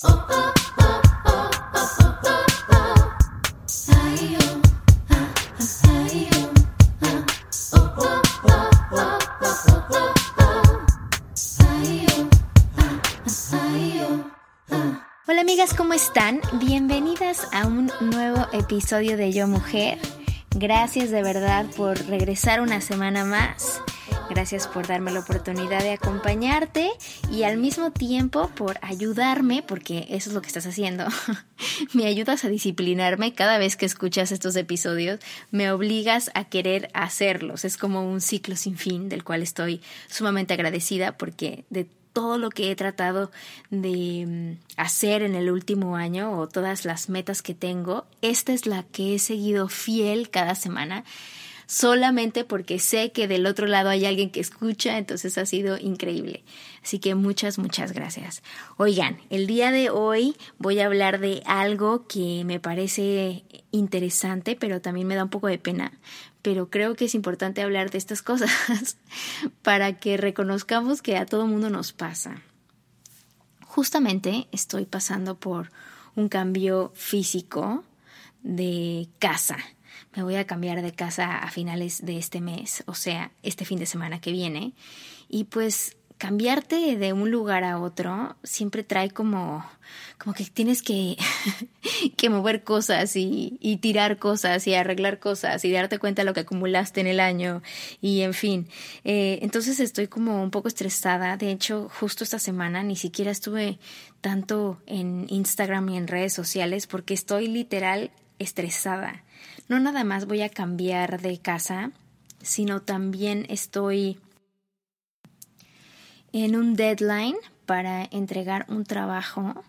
Hola amigas, ¿cómo están? Bienvenidas a un nuevo episodio de Yo Mujer. Gracias de verdad por regresar una semana más. Gracias por darme la oportunidad de acompañarte y al mismo tiempo por ayudarme, porque eso es lo que estás haciendo. me ayudas a disciplinarme cada vez que escuchas estos episodios, me obligas a querer hacerlos. Es como un ciclo sin fin del cual estoy sumamente agradecida porque de todo lo que he tratado de mm, hacer en el último año o todas las metas que tengo, esta es la que he seguido fiel cada semana solamente porque sé que del otro lado hay alguien que escucha, entonces ha sido increíble. Así que muchas, muchas gracias. Oigan, el día de hoy voy a hablar de algo que me parece interesante, pero también me da un poco de pena, pero creo que es importante hablar de estas cosas para que reconozcamos que a todo mundo nos pasa. Justamente estoy pasando por un cambio físico de casa me voy a cambiar de casa a finales de este mes, o sea, este fin de semana que viene. Y pues cambiarte de un lugar a otro siempre trae como, como que tienes que, que mover cosas y, y, tirar cosas y arreglar cosas y darte cuenta de lo que acumulaste en el año y en fin. Eh, entonces estoy como un poco estresada. De hecho, justo esta semana ni siquiera estuve tanto en Instagram y en redes sociales porque estoy literal estresada. No nada más voy a cambiar de casa, sino también estoy en un deadline para entregar un trabajo.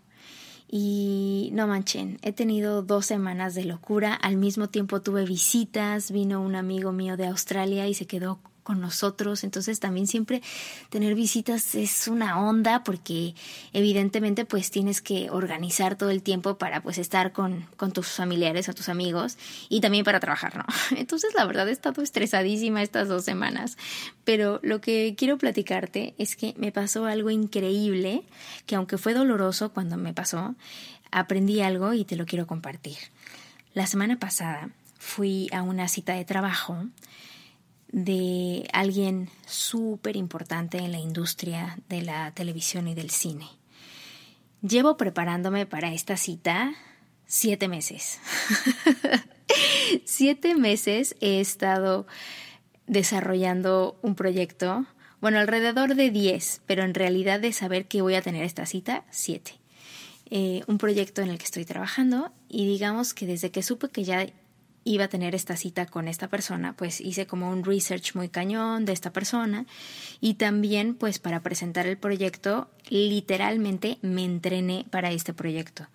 Y no manchen, he tenido dos semanas de locura, al mismo tiempo tuve visitas, vino un amigo mío de Australia y se quedó con nosotros. Entonces también siempre tener visitas es una onda porque evidentemente pues tienes que organizar todo el tiempo para pues estar con, con tus familiares o tus amigos y también para trabajar, ¿no? Entonces la verdad he estado estresadísima estas dos semanas. Pero lo que quiero platicarte es que me pasó algo increíble que aunque fue doloroso cuando me pasó, aprendí algo y te lo quiero compartir. La semana pasada fui a una cita de trabajo de alguien súper importante en la industria de la televisión y del cine. Llevo preparándome para esta cita siete meses. siete meses he estado desarrollando un proyecto, bueno, alrededor de diez, pero en realidad de saber que voy a tener esta cita, siete. Eh, un proyecto en el que estoy trabajando y digamos que desde que supe que ya iba a tener esta cita con esta persona, pues hice como un research muy cañón de esta persona y también pues para presentar el proyecto literalmente me entrené para este proyecto.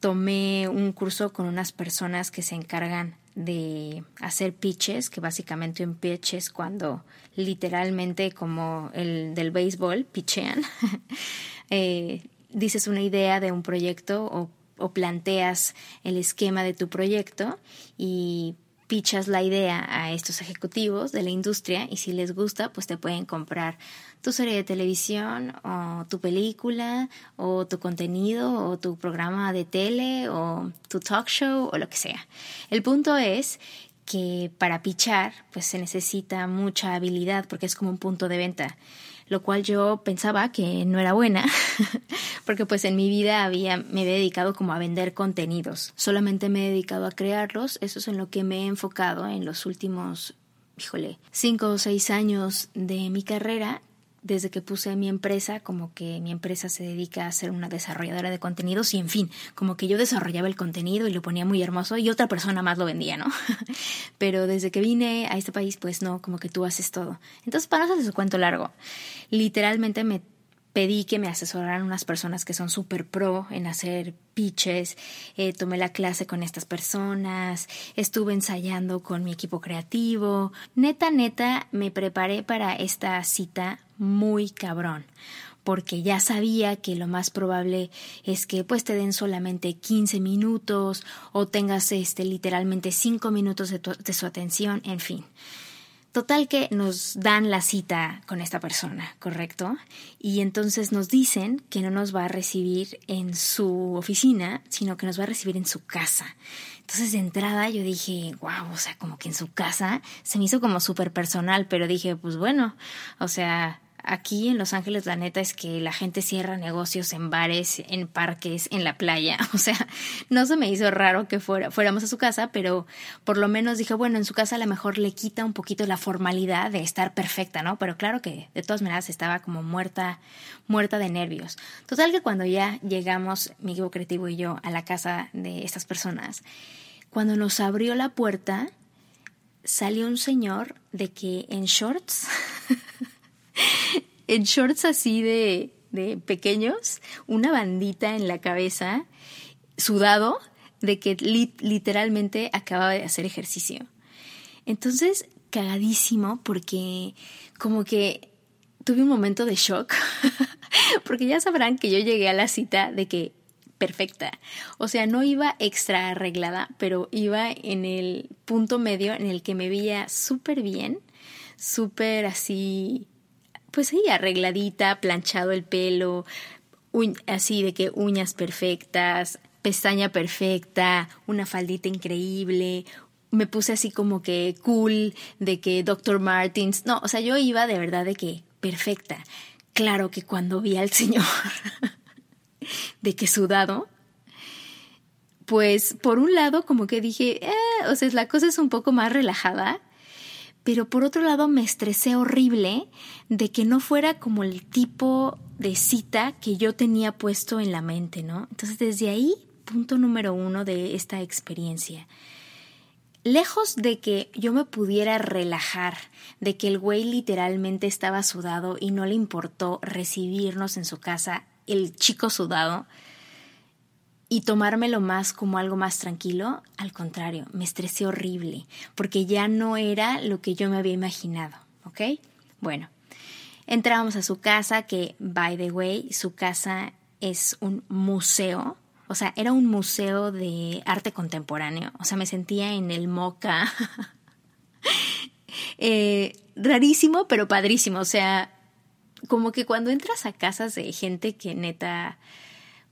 Tomé un curso con unas personas que se encargan de hacer pitches, que básicamente un pitch es cuando literalmente como el del béisbol, pitchean, eh, dices una idea de un proyecto o o planteas el esquema de tu proyecto y pichas la idea a estos ejecutivos de la industria y si les gusta, pues te pueden comprar tu serie de televisión o tu película o tu contenido o tu programa de tele o tu talk show o lo que sea. El punto es que para pichar pues se necesita mucha habilidad porque es como un punto de venta lo cual yo pensaba que no era buena, porque pues en mi vida había, me había dedicado como a vender contenidos, solamente me he dedicado a crearlos, eso es en lo que me he enfocado en los últimos, híjole, cinco o seis años de mi carrera desde que puse mi empresa, como que mi empresa se dedica a ser una desarrolladora de contenidos y en fin, como que yo desarrollaba el contenido y lo ponía muy hermoso y otra persona más lo vendía, ¿no? Pero desde que vine a este país, pues no, como que tú haces todo. Entonces, para no hacer su cuento largo, literalmente me pedí que me asesoraran unas personas que son súper pro en hacer pitches, eh, tomé la clase con estas personas, estuve ensayando con mi equipo creativo, neta, neta, me preparé para esta cita muy cabrón porque ya sabía que lo más probable es que pues te den solamente 15 minutos o tengas este literalmente 5 minutos de, de su atención, en fin. Total que nos dan la cita con esta persona, ¿correcto? Y entonces nos dicen que no nos va a recibir en su oficina, sino que nos va a recibir en su casa. Entonces de entrada yo dije, wow, o sea, como que en su casa se me hizo como súper personal, pero dije, pues bueno, o sea, Aquí en Los Ángeles la neta es que la gente cierra negocios en bares, en parques, en la playa. O sea, no se me hizo raro que fuera, fuéramos a su casa, pero por lo menos dije, bueno, en su casa a lo mejor le quita un poquito la formalidad de estar perfecta, ¿no? Pero claro que de todas maneras estaba como muerta, muerta de nervios. Total que cuando ya llegamos, mi equipo creativo y yo, a la casa de estas personas, cuando nos abrió la puerta, salió un señor de que en shorts en shorts así de, de pequeños, una bandita en la cabeza, sudado, de que literalmente acababa de hacer ejercicio. Entonces, cagadísimo porque como que tuve un momento de shock, porque ya sabrán que yo llegué a la cita de que perfecta. O sea, no iba extra arreglada, pero iba en el punto medio en el que me veía súper bien, súper así pues sí, arregladita, planchado el pelo, así de que uñas perfectas, pestaña perfecta, una faldita increíble. Me puse así como que cool, de que Dr. Martins. No, o sea, yo iba de verdad de que perfecta. Claro que cuando vi al señor de que sudado, pues por un lado como que dije, eh, o sea, la cosa es un poco más relajada pero por otro lado me estresé horrible de que no fuera como el tipo de cita que yo tenía puesto en la mente, ¿no? Entonces desde ahí, punto número uno de esta experiencia. Lejos de que yo me pudiera relajar, de que el güey literalmente estaba sudado y no le importó recibirnos en su casa, el chico sudado, y tomármelo más como algo más tranquilo, al contrario, me estresé horrible, porque ya no era lo que yo me había imaginado, ¿ok? Bueno, entramos a su casa, que, by the way, su casa es un museo, o sea, era un museo de arte contemporáneo, o sea, me sentía en el Moca. Eh, rarísimo, pero padrísimo, o sea, como que cuando entras a casas de gente que neta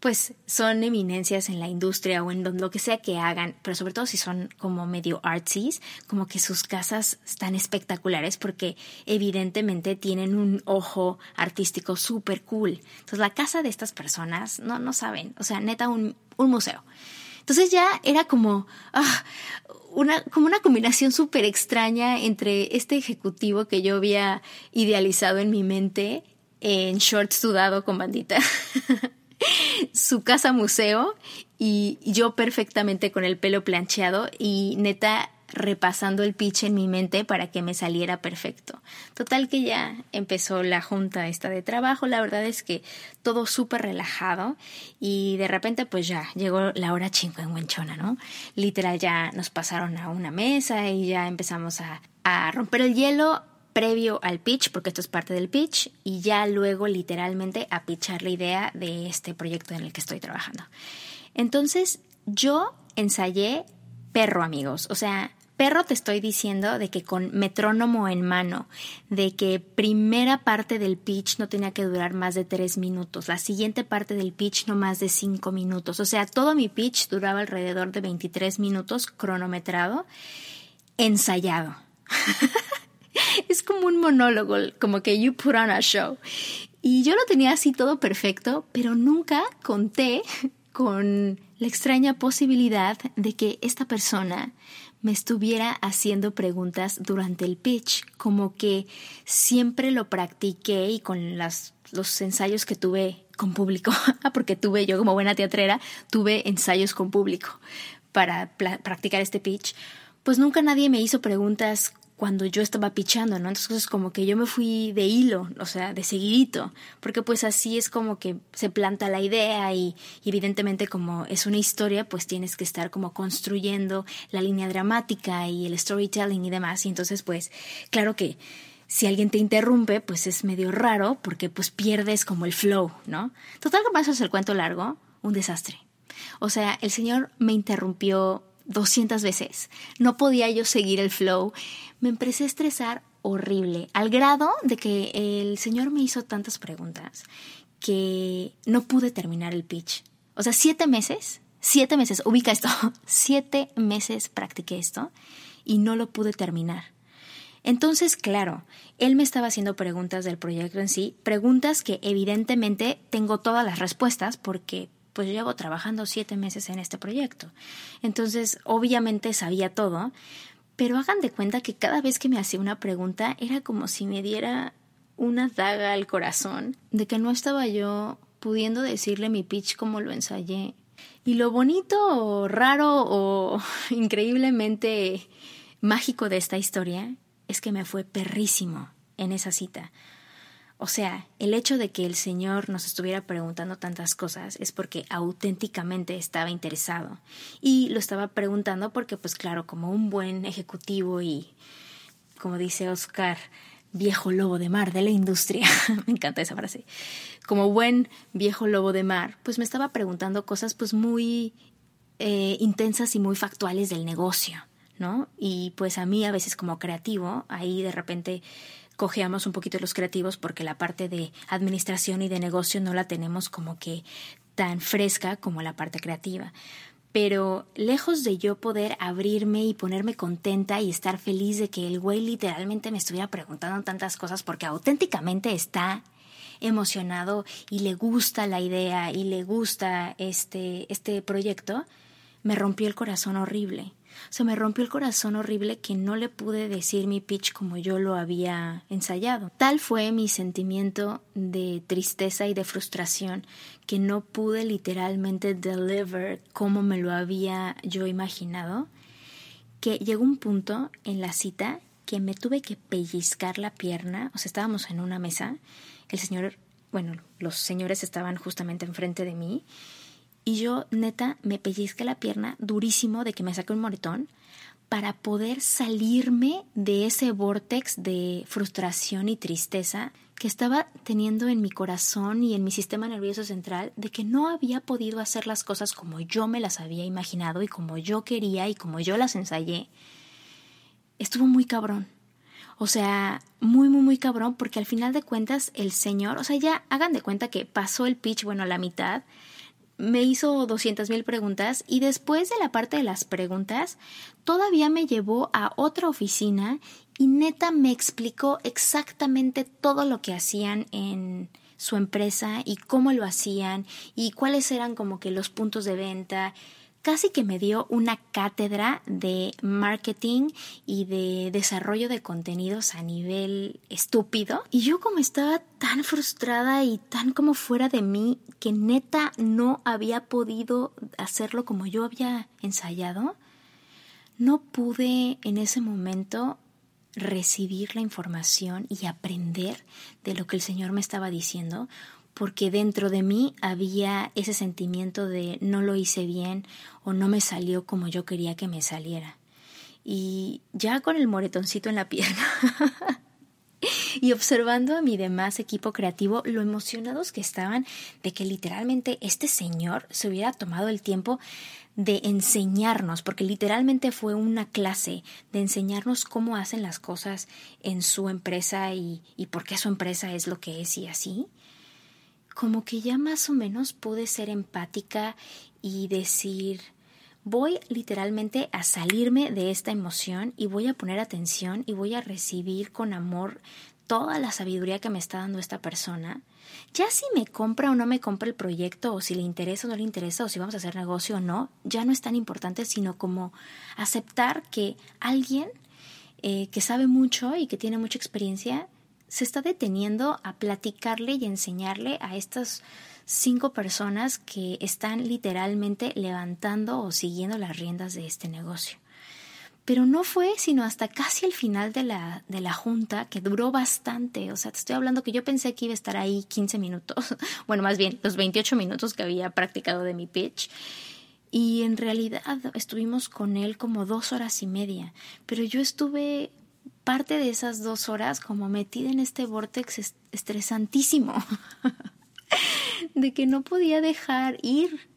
pues son eminencias en la industria o en lo que sea que hagan, pero sobre todo si son como medio artsies, como que sus casas están espectaculares porque evidentemente tienen un ojo artístico súper cool. Entonces la casa de estas personas, no, no saben, o sea, neta un, un museo. Entonces ya era como, ah, una, como una combinación súper extraña entre este ejecutivo que yo había idealizado en mi mente en shorts sudado con bandita su casa museo y yo perfectamente con el pelo plancheado y neta repasando el pitch en mi mente para que me saliera perfecto. Total que ya empezó la junta esta de trabajo, la verdad es que todo súper relajado y de repente pues ya llegó la hora chingo en Huenchona, ¿no? Literal ya nos pasaron a una mesa y ya empezamos a, a romper el hielo previo al pitch, porque esto es parte del pitch, y ya luego literalmente a pitchar la idea de este proyecto en el que estoy trabajando. Entonces, yo ensayé perro, amigos. O sea, perro te estoy diciendo de que con metrónomo en mano, de que primera parte del pitch no tenía que durar más de tres minutos, la siguiente parte del pitch no más de cinco minutos. O sea, todo mi pitch duraba alrededor de 23 minutos cronometrado, ensayado. es como un monólogo, como que you put on a show. Y yo lo tenía así todo perfecto, pero nunca conté con la extraña posibilidad de que esta persona me estuviera haciendo preguntas durante el pitch, como que siempre lo practiqué y con las, los ensayos que tuve con público, porque tuve yo como buena teatrera, tuve ensayos con público para practicar este pitch, pues nunca nadie me hizo preguntas cuando yo estaba pichando, ¿no? Entonces como que yo me fui de hilo, o sea, de seguidito, porque pues así es como que se planta la idea y, evidentemente como es una historia, pues tienes que estar como construyendo la línea dramática y el storytelling y demás, y entonces pues claro que si alguien te interrumpe, pues es medio raro porque pues pierdes como el flow, ¿no? Total que pasas el cuento largo, un desastre. O sea, el señor me interrumpió 200 veces. No podía yo seguir el flow. Me empecé a estresar horrible, al grado de que el señor me hizo tantas preguntas que no pude terminar el pitch. O sea, siete meses, siete meses, ubica esto, siete meses practiqué esto y no lo pude terminar. Entonces, claro, él me estaba haciendo preguntas del proyecto en sí, preguntas que evidentemente tengo todas las respuestas porque pues llevo trabajando siete meses en este proyecto. Entonces, obviamente sabía todo, pero hagan de cuenta que cada vez que me hacía una pregunta era como si me diera una daga al corazón de que no estaba yo pudiendo decirle mi pitch como lo ensayé. Y lo bonito o raro o increíblemente mágico de esta historia es que me fue perrísimo en esa cita. O sea, el hecho de que el Señor nos estuviera preguntando tantas cosas es porque auténticamente estaba interesado. Y lo estaba preguntando porque, pues claro, como un buen ejecutivo y, como dice Oscar, viejo lobo de mar de la industria, me encanta esa frase, como buen viejo lobo de mar, pues me estaba preguntando cosas pues muy eh, intensas y muy factuales del negocio, ¿no? Y pues a mí a veces como creativo, ahí de repente cojeamos un poquito los creativos porque la parte de administración y de negocio no la tenemos como que tan fresca como la parte creativa. Pero lejos de yo poder abrirme y ponerme contenta y estar feliz de que el güey literalmente me estuviera preguntando tantas cosas porque auténticamente está emocionado y le gusta la idea y le gusta este, este proyecto, me rompió el corazón horrible se me rompió el corazón horrible que no le pude decir mi pitch como yo lo había ensayado. Tal fue mi sentimiento de tristeza y de frustración que no pude literalmente deliver como me lo había yo imaginado, que llegó un punto en la cita que me tuve que pellizcar la pierna, o sea, estábamos en una mesa, el señor, bueno, los señores estaban justamente enfrente de mí, y yo, neta, me pellizqué la pierna durísimo de que me saque un moretón para poder salirme de ese vortex de frustración y tristeza que estaba teniendo en mi corazón y en mi sistema nervioso central de que no había podido hacer las cosas como yo me las había imaginado y como yo quería y como yo las ensayé. Estuvo muy cabrón. O sea, muy, muy, muy cabrón porque al final de cuentas el señor, o sea, ya hagan de cuenta que pasó el pitch, bueno, a la mitad me hizo 200 mil preguntas y después de la parte de las preguntas todavía me llevó a otra oficina y neta me explicó exactamente todo lo que hacían en su empresa y cómo lo hacían y cuáles eran como que los puntos de venta casi que me dio una cátedra de marketing y de desarrollo de contenidos a nivel estúpido. Y yo como estaba tan frustrada y tan como fuera de mí que neta no había podido hacerlo como yo había ensayado, no pude en ese momento recibir la información y aprender de lo que el Señor me estaba diciendo, porque dentro de mí había ese sentimiento de no lo hice bien o no me salió como yo quería que me saliera. Y ya con el moretoncito en la pierna y observando a mi demás equipo creativo lo emocionados que estaban de que literalmente este señor se hubiera tomado el tiempo de enseñarnos, porque literalmente fue una clase de enseñarnos cómo hacen las cosas en su empresa y, y por qué su empresa es lo que es y así como que ya más o menos pude ser empática y decir, voy literalmente a salirme de esta emoción y voy a poner atención y voy a recibir con amor toda la sabiduría que me está dando esta persona. Ya si me compra o no me compra el proyecto, o si le interesa o no le interesa, o si vamos a hacer negocio o no, ya no es tan importante, sino como aceptar que alguien eh, que sabe mucho y que tiene mucha experiencia se está deteniendo a platicarle y enseñarle a estas cinco personas que están literalmente levantando o siguiendo las riendas de este negocio. Pero no fue sino hasta casi el final de la, de la junta, que duró bastante. O sea, te estoy hablando que yo pensé que iba a estar ahí 15 minutos. Bueno, más bien, los 28 minutos que había practicado de mi pitch. Y en realidad estuvimos con él como dos horas y media. Pero yo estuve parte de esas dos horas como metida en este vortex estresantísimo, de que no podía dejar ir,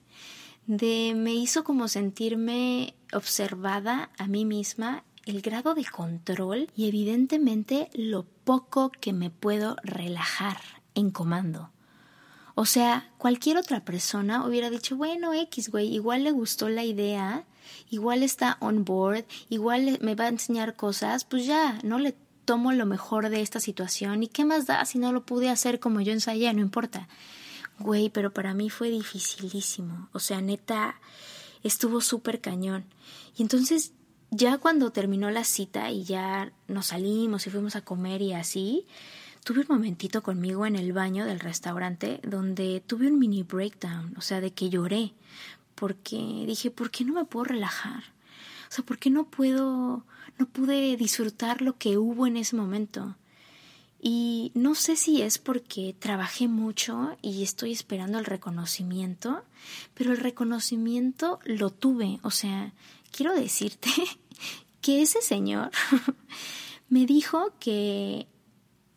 de me hizo como sentirme observada a mí misma el grado de control y evidentemente lo poco que me puedo relajar en comando. O sea, cualquier otra persona hubiera dicho, bueno, X, güey, igual le gustó la idea, igual está on board, igual me va a enseñar cosas, pues ya, no le tomo lo mejor de esta situación y qué más da si no lo pude hacer como yo ensayé, no importa. Güey, pero para mí fue dificilísimo. O sea, neta, estuvo súper cañón. Y entonces, ya cuando terminó la cita y ya nos salimos y fuimos a comer y así, tuve un momentito conmigo en el baño del restaurante donde tuve un mini breakdown, o sea, de que lloré, porque dije, ¿por qué no me puedo relajar? O sea, ¿por qué no puedo, no pude disfrutar lo que hubo en ese momento? Y no sé si es porque trabajé mucho y estoy esperando el reconocimiento, pero el reconocimiento lo tuve. O sea, quiero decirte que ese señor me dijo que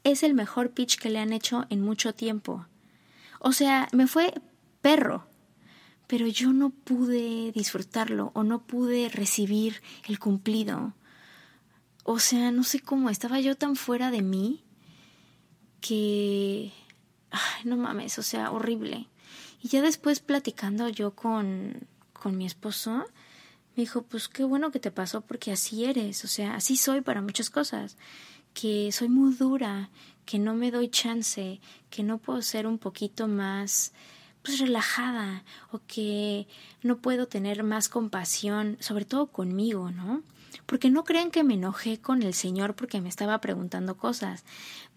es el mejor pitch que le han hecho en mucho tiempo. O sea, me fue perro, pero yo no pude disfrutarlo o no pude recibir el cumplido. O sea, no sé cómo, estaba yo tan fuera de mí que... Ay, no mames, o sea, horrible. Y ya después platicando yo con, con mi esposo, me dijo, pues qué bueno que te pasó porque así eres, o sea, así soy para muchas cosas que soy muy dura, que no me doy chance, que no puedo ser un poquito más pues relajada o que no puedo tener más compasión, sobre todo conmigo, ¿no? Porque no crean que me enojé con el Señor porque me estaba preguntando cosas.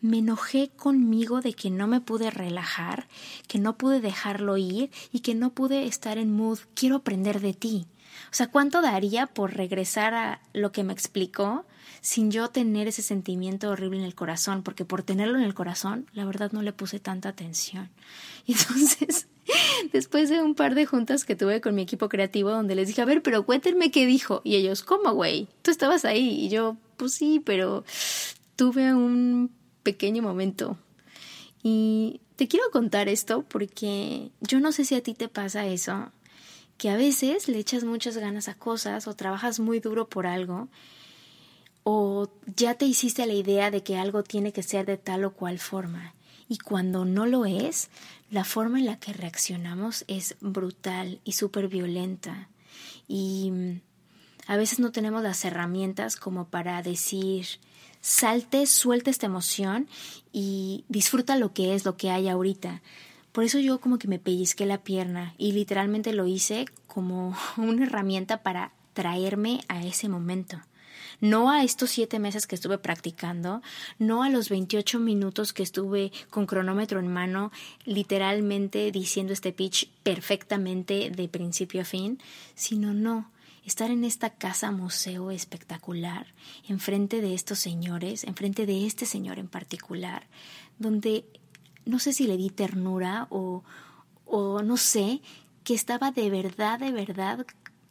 Me enojé conmigo de que no me pude relajar, que no pude dejarlo ir y que no pude estar en mood, quiero aprender de ti. O sea, ¿cuánto daría por regresar a lo que me explicó sin yo tener ese sentimiento horrible en el corazón, porque por tenerlo en el corazón, la verdad no le puse tanta atención. Entonces, después de un par de juntas que tuve con mi equipo creativo, donde les dije, a ver, pero cuéntenme qué dijo. Y ellos, ¿cómo, güey? Tú estabas ahí. Y yo, pues sí, pero tuve un pequeño momento. Y te quiero contar esto porque yo no sé si a ti te pasa eso, que a veces le echas muchas ganas a cosas o trabajas muy duro por algo o ya te hiciste la idea de que algo tiene que ser de tal o cual forma. Y cuando no lo es, la forma en la que reaccionamos es brutal y súper violenta. Y mm, a veces no tenemos las herramientas como para decir, salte, suelta esta emoción y disfruta lo que es, lo que hay ahorita. Por eso yo como que me pellizqué la pierna y literalmente lo hice como una herramienta para traerme a ese momento no a estos siete meses que estuve practicando, no a los 28 minutos que estuve con cronómetro en mano, literalmente diciendo este pitch perfectamente de principio a fin, sino no, estar en esta casa museo espectacular, enfrente de estos señores, enfrente de este señor en particular, donde no sé si le di ternura o, o no sé, que estaba de verdad, de verdad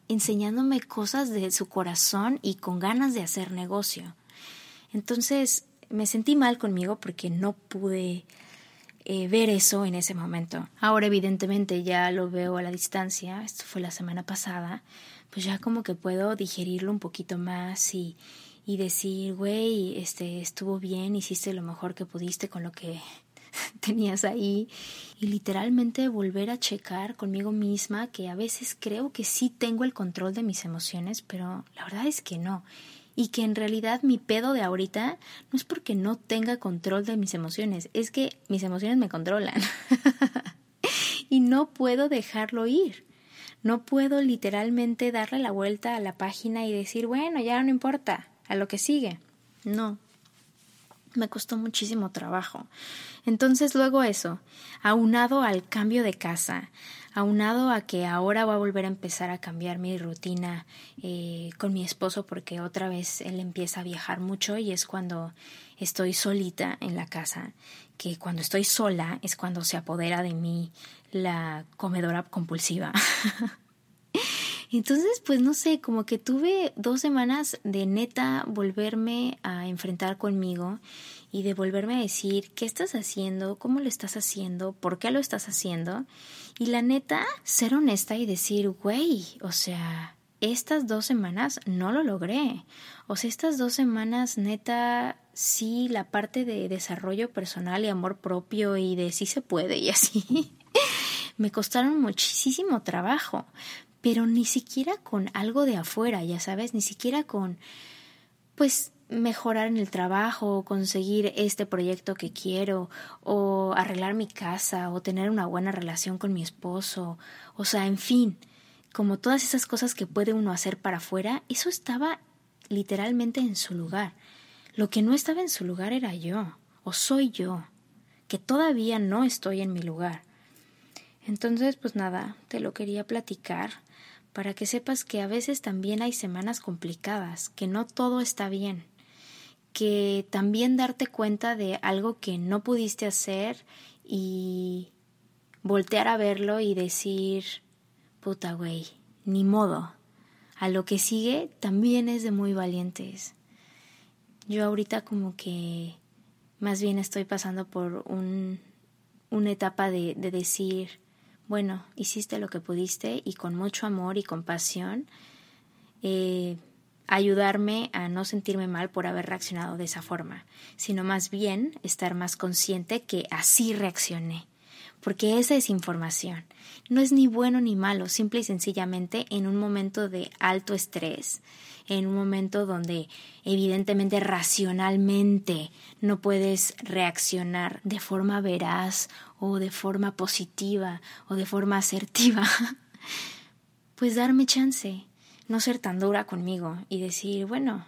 enseñándome cosas de su corazón y con ganas de hacer negocio. Entonces me sentí mal conmigo porque no pude eh, ver eso en ese momento. Ahora evidentemente ya lo veo a la distancia, esto fue la semana pasada, pues ya como que puedo digerirlo un poquito más y, y decir, güey, este, estuvo bien, hiciste lo mejor que pudiste con lo que tenías ahí y literalmente volver a checar conmigo misma que a veces creo que sí tengo el control de mis emociones, pero la verdad es que no. Y que en realidad mi pedo de ahorita no es porque no tenga control de mis emociones, es que mis emociones me controlan. y no puedo dejarlo ir. No puedo literalmente darle la vuelta a la página y decir, bueno, ya no importa, a lo que sigue. No, me costó muchísimo trabajo. Entonces luego eso, aunado al cambio de casa, aunado a que ahora voy a volver a empezar a cambiar mi rutina eh, con mi esposo porque otra vez él empieza a viajar mucho y es cuando estoy solita en la casa, que cuando estoy sola es cuando se apodera de mí la comedora compulsiva. Entonces, pues no sé, como que tuve dos semanas de neta volverme a enfrentar conmigo y de volverme a decir qué estás haciendo, cómo lo estás haciendo, por qué lo estás haciendo. Y la neta, ser honesta y decir, güey, o sea, estas dos semanas no lo logré. O sea, estas dos semanas, neta, sí, la parte de desarrollo personal y amor propio y de sí se puede y así, me costaron muchísimo trabajo. Pero ni siquiera con algo de afuera, ya sabes, ni siquiera con, pues, mejorar en el trabajo, o conseguir este proyecto que quiero, o arreglar mi casa, o tener una buena relación con mi esposo, o sea, en fin, como todas esas cosas que puede uno hacer para afuera, eso estaba literalmente en su lugar. Lo que no estaba en su lugar era yo, o soy yo, que todavía no estoy en mi lugar. Entonces, pues nada, te lo quería platicar para que sepas que a veces también hay semanas complicadas, que no todo está bien, que también darte cuenta de algo que no pudiste hacer y voltear a verlo y decir, puta güey, ni modo. A lo que sigue también es de muy valientes. Yo ahorita como que más bien estoy pasando por un, una etapa de, de decir, bueno, hiciste lo que pudiste y con mucho amor y compasión eh, ayudarme a no sentirme mal por haber reaccionado de esa forma, sino más bien estar más consciente que así reaccioné porque esa es información. No es ni bueno ni malo, simple y sencillamente en un momento de alto estrés, en un momento donde evidentemente racionalmente no puedes reaccionar de forma veraz o de forma positiva o de forma asertiva, pues darme chance, no ser tan dura conmigo y decir, bueno,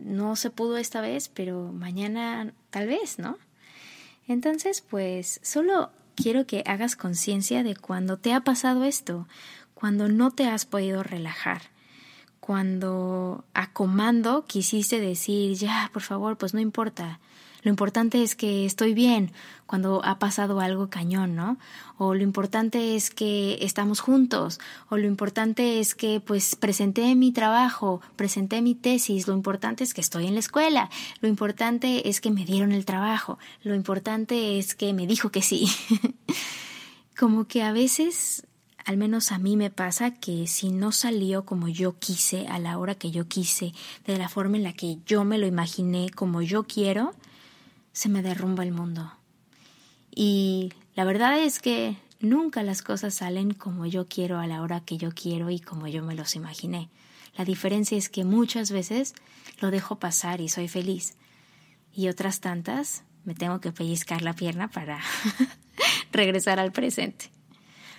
no se pudo esta vez, pero mañana tal vez, ¿no? Entonces, pues solo quiero que hagas conciencia de cuando te ha pasado esto, cuando no te has podido relajar, cuando a comando quisiste decir, ya, por favor, pues no importa, lo importante es que estoy bien cuando ha pasado algo cañón, ¿no? O lo importante es que estamos juntos, o lo importante es que pues presenté mi trabajo, presenté mi tesis, lo importante es que estoy en la escuela, lo importante es que me dieron el trabajo, lo importante es que me dijo que sí. como que a veces al menos a mí me pasa que si no salió como yo quise, a la hora que yo quise, de la forma en la que yo me lo imaginé, como yo quiero, se me derrumba el mundo. Y la verdad es que nunca las cosas salen como yo quiero a la hora que yo quiero y como yo me los imaginé. La diferencia es que muchas veces lo dejo pasar y soy feliz. Y otras tantas me tengo que pellizcar la pierna para regresar al presente.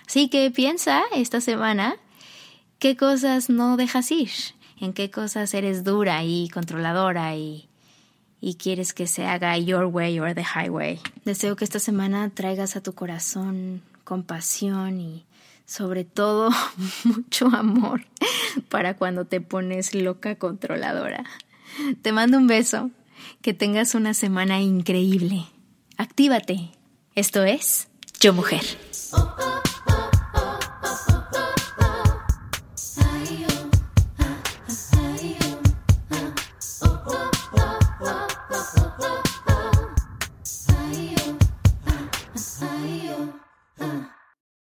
Así que piensa esta semana qué cosas no dejas ir, en qué cosas eres dura y controladora y y quieres que se haga your way or the highway. Deseo que esta semana traigas a tu corazón compasión y sobre todo mucho amor para cuando te pones loca controladora. Te mando un beso. Que tengas una semana increíble. Actívate. Esto es Yo Mujer. Oh, oh.